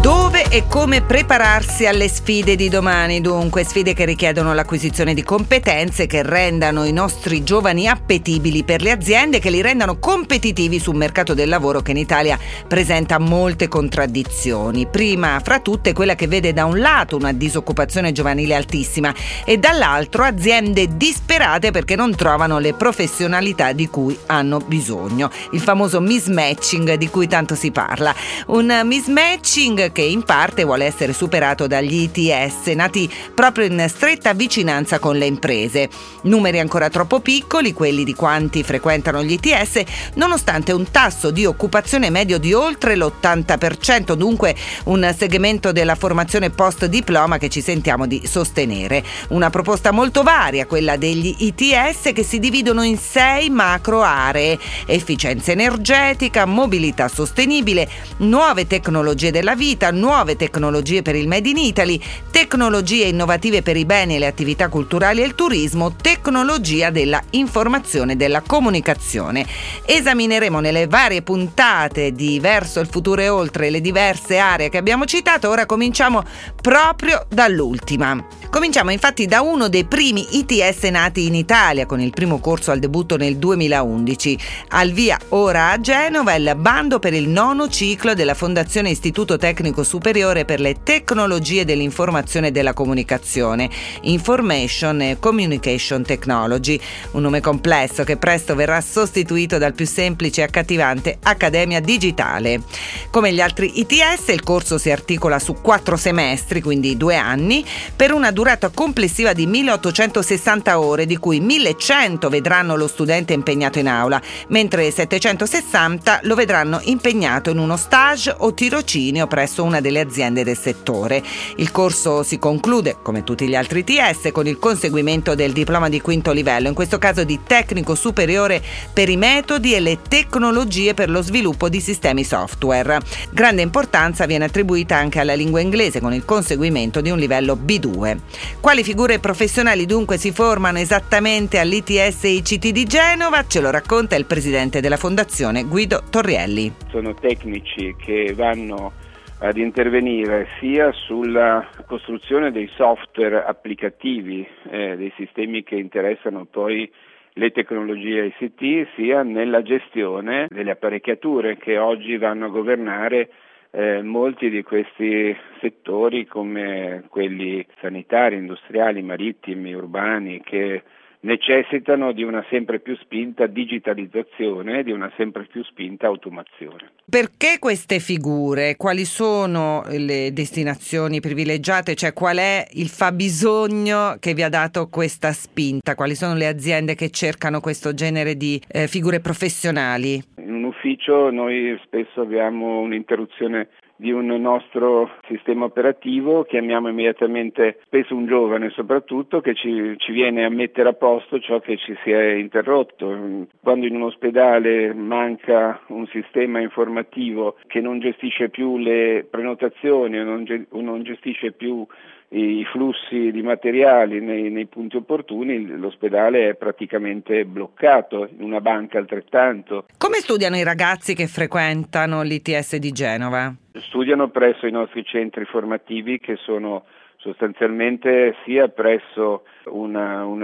Dove e come prepararsi alle sfide di domani, dunque sfide che richiedono l'acquisizione di competenze che rendano i nostri giovani appetibili per le aziende, che li rendano competitivi sul mercato del lavoro che in Italia presenta molte contraddizioni. Prima fra tutte quella che vede da un lato una disoccupazione giovanile altissima e dall'altro aziende disperate perché non trovano le professionalità di cui hanno bisogno. Il famoso mismatching di cui tanto si parla. Un mismatching che in parte vuole essere superato dagli ITS, nati proprio in stretta vicinanza con le imprese. Numeri ancora troppo piccoli, quelli di quanti frequentano gli ITS, nonostante un tasso di occupazione medio di oltre l'80%, dunque un segmento della formazione post diploma che ci sentiamo di sostenere. Una proposta molto varia, quella degli ITS, che si dividono in sei macro aree: efficienza energetica, mobilità sostenibile, nuove tecnologie della vita, vita, nuove tecnologie per il Made in Italy, tecnologie innovative per i beni e le attività culturali e il turismo, tecnologia della informazione e della comunicazione. Esamineremo nelle varie puntate di Verso il futuro e oltre le diverse aree che abbiamo citato, ora cominciamo proprio dall'ultima. Cominciamo infatti da uno dei primi ITS nati in Italia con il primo corso al debutto nel 2011. Al via ora a Genova il bando per il nono ciclo della Fondazione Istituto Tecnico Superiore per le tecnologie dell'informazione e della comunicazione, Information e Communication Technology, un nome complesso che presto verrà sostituito dal più semplice e accattivante Accademia Digitale. Come gli altri ITS, il corso si articola su quattro semestri, quindi due anni, per una durata complessiva di 1860 ore, di cui 1100 vedranno lo studente impegnato in aula, mentre 760 lo vedranno impegnato in uno stage o tirocinio presso una delle aziende del settore. Il corso si conclude, come tutti gli altri TS, con il conseguimento del diploma di quinto livello, in questo caso di tecnico superiore per i metodi e le tecnologie per lo sviluppo di sistemi software. Grande importanza viene attribuita anche alla lingua inglese con il conseguimento di un livello B2. Quali figure professionali dunque si formano esattamente all'ITS ICT di Genova? Ce lo racconta il presidente della fondazione Guido Torrielli. Sono tecnici che vanno ad intervenire sia sulla costruzione dei software applicativi, eh, dei sistemi che interessano poi le tecnologie ICT, sia nella gestione delle apparecchiature che oggi vanno a governare eh, molti di questi settori come quelli sanitari, industriali, marittimi, urbani che necessitano di una sempre più spinta digitalizzazione e di una sempre più spinta automazione. Perché queste figure? Quali sono le destinazioni privilegiate? Cioè qual è il fabbisogno che vi ha dato questa spinta? Quali sono le aziende che cercano questo genere di eh, figure professionali? In un ufficio noi spesso abbiamo un'interruzione di un nostro sistema operativo, chiamiamo immediatamente spesso un giovane soprattutto che ci, ci, viene a mettere a posto ciò che ci si è interrotto. Quando in un ospedale manca un sistema informativo che non gestisce più le prenotazioni o non, non gestisce più i flussi di materiali nei, nei, punti opportuni, l'ospedale è praticamente bloccato, in una banca altrettanto. Come studiano i ragazzi che frequentano l'ITS di Genova? Studiano presso i nostri centri formativi che sono sostanzialmente sia presso un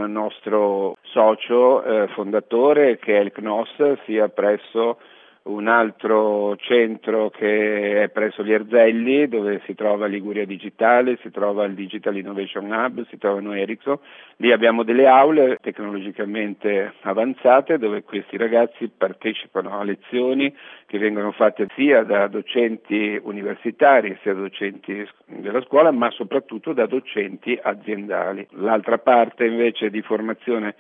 nostro socio eh, fondatore che è il CNOS, sia presso un altro centro che è presso gli Erzelli dove si trova Liguria Digitale, si trova il Digital Innovation Hub, si trovano Ericsson. Lì abbiamo delle aule tecnologicamente avanzate dove questi ragazzi partecipano a lezioni che vengono fatte sia da docenti universitari sia da docenti della scuola ma soprattutto da docenti aziendali. L'altra parte invece di formazione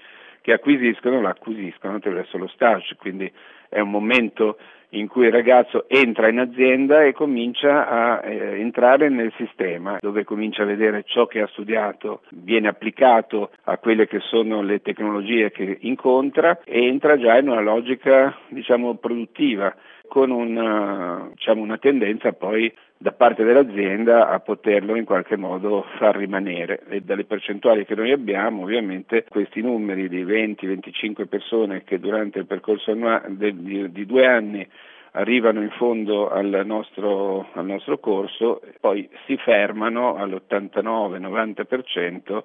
che acquisiscono l'acquisiscono attraverso lo stage, quindi è un momento in cui il ragazzo entra in azienda e comincia a eh, entrare nel sistema, dove comincia a vedere ciò che ha studiato viene applicato a quelle che sono le tecnologie che incontra e entra già in una logica diciamo produttiva con una, diciamo, una tendenza poi da parte dell'azienda a poterlo in qualche modo far rimanere. E dalle percentuali che noi abbiamo ovviamente questi numeri di 20-25 persone che durante il percorso di, di due anni arrivano in fondo al nostro, al nostro corso, poi si fermano all'89-90%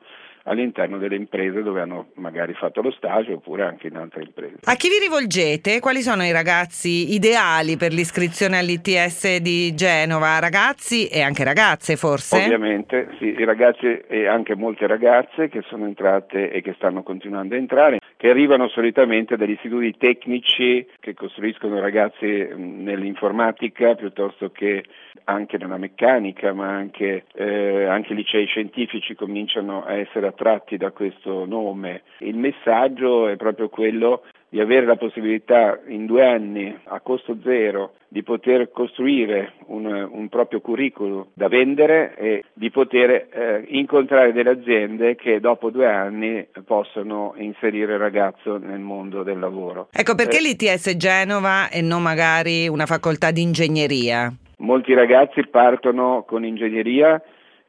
all'interno delle imprese dove hanno magari fatto lo stage oppure anche in altre imprese. A chi vi rivolgete? Quali sono i ragazzi ideali per l'iscrizione all'ITS di Genova? Ragazzi e anche ragazze forse? Ovviamente, sì, i ragazzi e anche molte ragazze che sono entrate e che stanno continuando a entrare, che arrivano solitamente dagli istituti tecnici che costruiscono ragazzi nell'informatica piuttosto che anche nella meccanica, ma anche, eh, anche licei scientifici cominciano a essere attratti da questo nome. Il messaggio è proprio quello di avere la possibilità in due anni a costo zero di poter costruire un, un proprio curriculum da vendere e di poter eh, incontrare delle aziende che dopo due anni possono inserire il ragazzo nel mondo del lavoro. Ecco perché eh, l'ITS Genova e non magari una facoltà di ingegneria? Molti ragazzi partono con ingegneria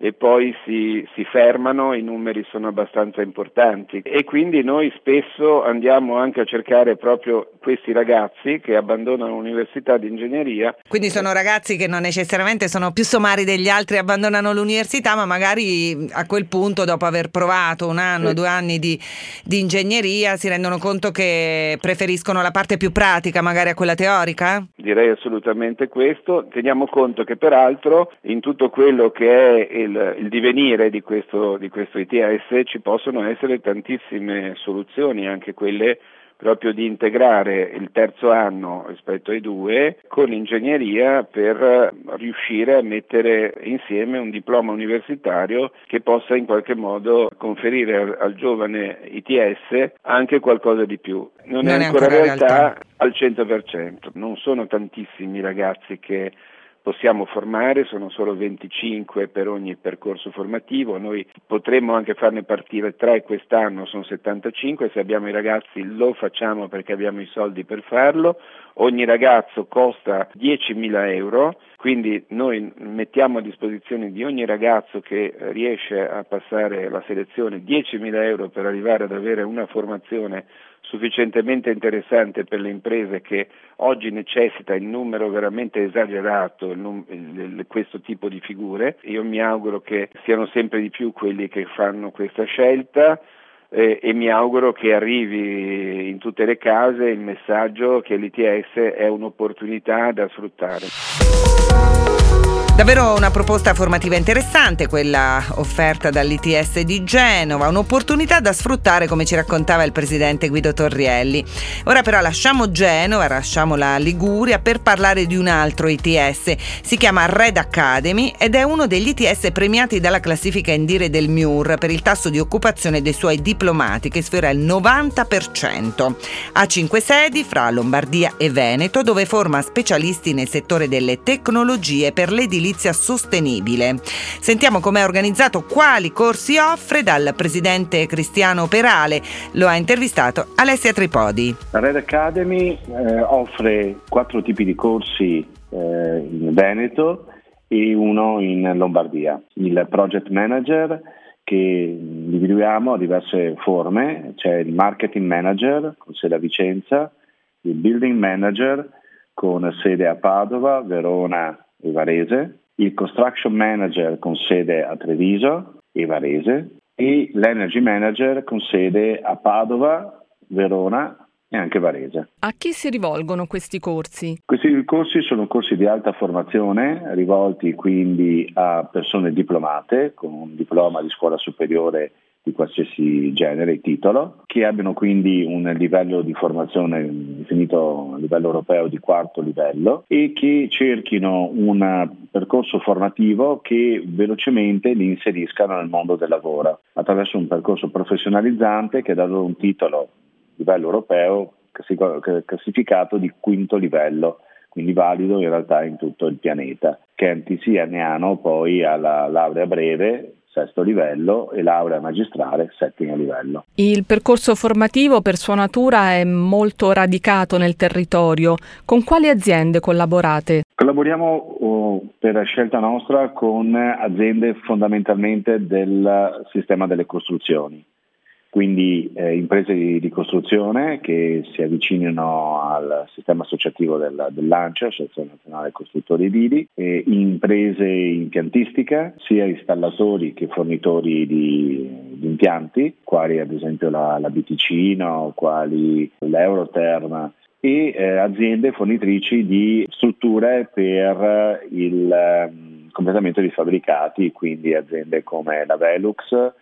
e poi si, si, fermano, i numeri sono abbastanza importanti e quindi noi spesso andiamo anche a cercare proprio questi ragazzi che abbandonano l'università di ingegneria. Quindi sono ragazzi che non necessariamente sono più somari degli altri abbandonano l'università, ma magari a quel punto, dopo aver provato un anno, sì. due anni di, di ingegneria, si rendono conto che preferiscono la parte più pratica magari a quella teorica? Direi assolutamente questo. Teniamo conto che peraltro in tutto quello che è il, il divenire di questo, di questo ITS ci possono essere tantissime soluzioni, anche quelle proprio di integrare il terzo anno rispetto ai due con ingegneria per riuscire a mettere insieme un diploma universitario che possa in qualche modo conferire al, al giovane ITS anche qualcosa di più. Non, non è, ancora, ancora realtà, realtà al 100%, non sono tantissimi ragazzi che possiamo formare, sono solo 25 per ogni percorso formativo, noi potremmo anche farne partire 3 quest'anno, sono 75, se abbiamo i ragazzi lo facciamo perché abbiamo i soldi per farlo, ogni ragazzo costa 10.000 euro, quindi noi mettiamo a disposizione di ogni ragazzo che riesce a passare la selezione 10.000 euro per arrivare ad avere una formazione sufficientemente interessante per le imprese che oggi necessita il numero veramente esagerato il, questo tipo di figure. Io mi auguro che siano sempre di più quelli che fanno questa scelta eh, e mi auguro che arrivi in tutte le case il messaggio che l'ITS è un'opportunità da sfruttare. Davvero una proposta formativa interessante, quella offerta dall'ITS di Genova, un'opportunità da sfruttare come ci raccontava il presidente Guido Torrielli. Ora però lasciamo Genova, lasciamo la Liguria per parlare di un altro ITS. Si chiama Red Academy ed è uno degli ITS premiati dalla classifica Indire del MIUR per il tasso di occupazione dei suoi diplomati che sfiora il 90%. Ha cinque sedi fra Lombardia e Veneto dove forma specialisti nel settore delle tecnologie per l'edilizia edilizia sostenibile. Sentiamo come è organizzato, quali corsi offre dal presidente Cristiano Perale. Lo ha intervistato Alessia Tripodi. La Red Academy eh, offre quattro tipi di corsi eh, in Veneto e uno in Lombardia. Il project manager che individuiamo a diverse forme, c'è il marketing manager con sede a Vicenza, il building manager con sede a Padova, Verona e Varese, il construction manager con sede a Treviso e Varese e l'energy manager con sede a Padova, Verona e anche Varese. A chi si rivolgono questi corsi? Questi corsi sono corsi di alta formazione rivolti quindi a persone diplomate con un diploma di scuola superiore di qualsiasi genere e titolo, che abbiano quindi un livello di formazione definito a livello europeo di quarto livello e che cerchino un percorso formativo che velocemente li inseriscano nel mondo del lavoro attraverso un percorso professionalizzante che dà loro un titolo a livello europeo classificato di quinto livello quindi valido in realtà in tutto il pianeta, che antesiane hanno poi alla laurea breve sesto livello e laurea magistrale settimo livello. Il percorso formativo per sua natura è molto radicato nel territorio. Con quali aziende collaborate? Collaboriamo oh, per scelta nostra con aziende fondamentalmente del sistema delle costruzioni quindi eh, imprese di, di, costruzione che si avvicinano al sistema associativo del, dell'ANCE, Associazione Nazionale Costruttori Edili, e imprese impiantistica, sia installatori che fornitori di, di impianti, quali ad esempio la, la Biticino, quali l'Euroterm, e eh, aziende fornitrici di strutture per il eh, completamento di fabbricati, quindi aziende come la Velux,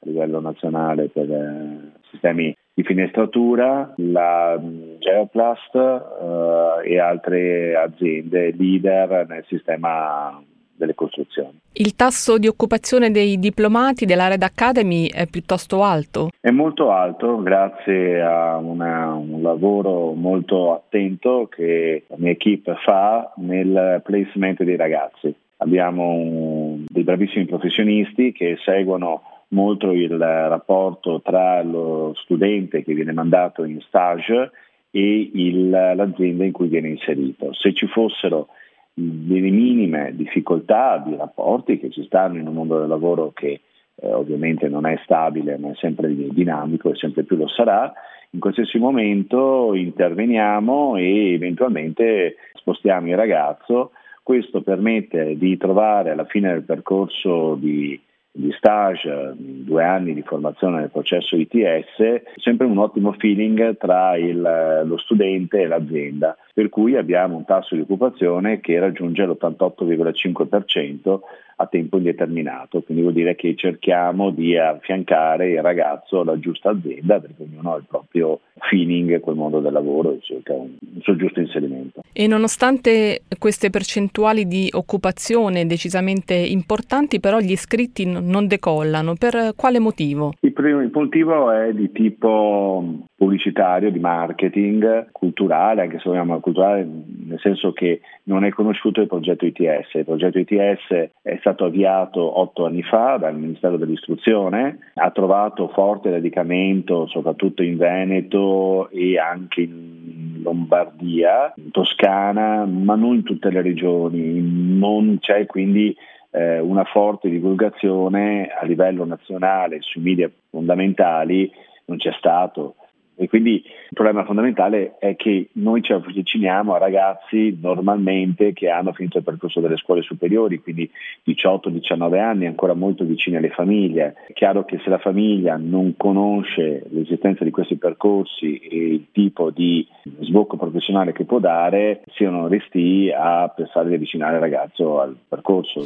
a livello nazionale per eh, sistemi di finestratura, la Geoplast eh, e altre aziende leader nel sistema delle costruzioni. Il tasso di occupazione dei diplomati della Red Academy è piuttosto alto? È molto alto grazie a una, un lavoro molto attento che la mia equipe fa nel placement dei ragazzi. Abbiamo un, dei bravissimi professionisti che seguono molto il rapporto tra lo studente che viene mandato in stage e il, l'azienda in cui viene inserito. Se ci fossero delle minime difficoltà di rapporti che ci stanno in un mondo del lavoro che eh, ovviamente non è stabile ma è sempre dinamico e sempre più lo sarà, in qualsiasi momento interveniamo e eventualmente spostiamo il ragazzo. Questo permette di trovare alla fine del percorso di di stage, due anni di formazione nel processo ITS, sempre un ottimo feeling tra il, lo studente e l'azienda, per cui abbiamo un tasso di occupazione che raggiunge l'88,5% a tempo indeterminato, quindi vuol dire che cerchiamo di affiancare il ragazzo alla giusta azienda perché ognuno ha il proprio feeling col mondo del lavoro e cerca un, un suo giusto inserimento. E nonostante queste percentuali di occupazione decisamente importanti, però gli iscritti non decollano, per quale motivo? Il, motivo è di tipo pubblicitario, di marketing, culturale, anche se vogliamo culturale nel senso che non è conosciuto il progetto ITS. Il progetto ITS è stato avviato otto anni fa dal Ministero dell'Istruzione, ha trovato forte radicamento soprattutto in Veneto e anche in Lombardia, in Toscana, ma non in tutte le regioni. Non c'è quindi eh, una forte divulgazione a livello nazionale sui media fondamentali, non c'è stato. E quindi il problema fondamentale è che noi ci avviciniamo a ragazzi normalmente che hanno finito il percorso delle scuole superiori, quindi 18-19 anni, ancora molto vicini alle famiglie. È chiaro che se la famiglia non conosce l'esistenza di questi percorsi e il tipo di sbocco professionale che può dare, siano resti a pensare di avvicinare il ragazzo al percorso.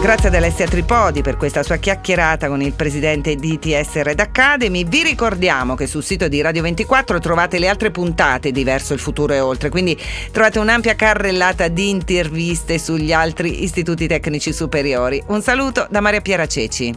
Grazie ad Alessia Tripodi per questa sua chiacchierata con il presidente di ITS Red Academy. Vi ricordiamo che sul sito di Radio 24 trovate le altre puntate di Verso il futuro e oltre, quindi trovate un'ampia carrellata di interviste sugli altri istituti tecnici superiori. Un saluto da Maria Piera Ceci.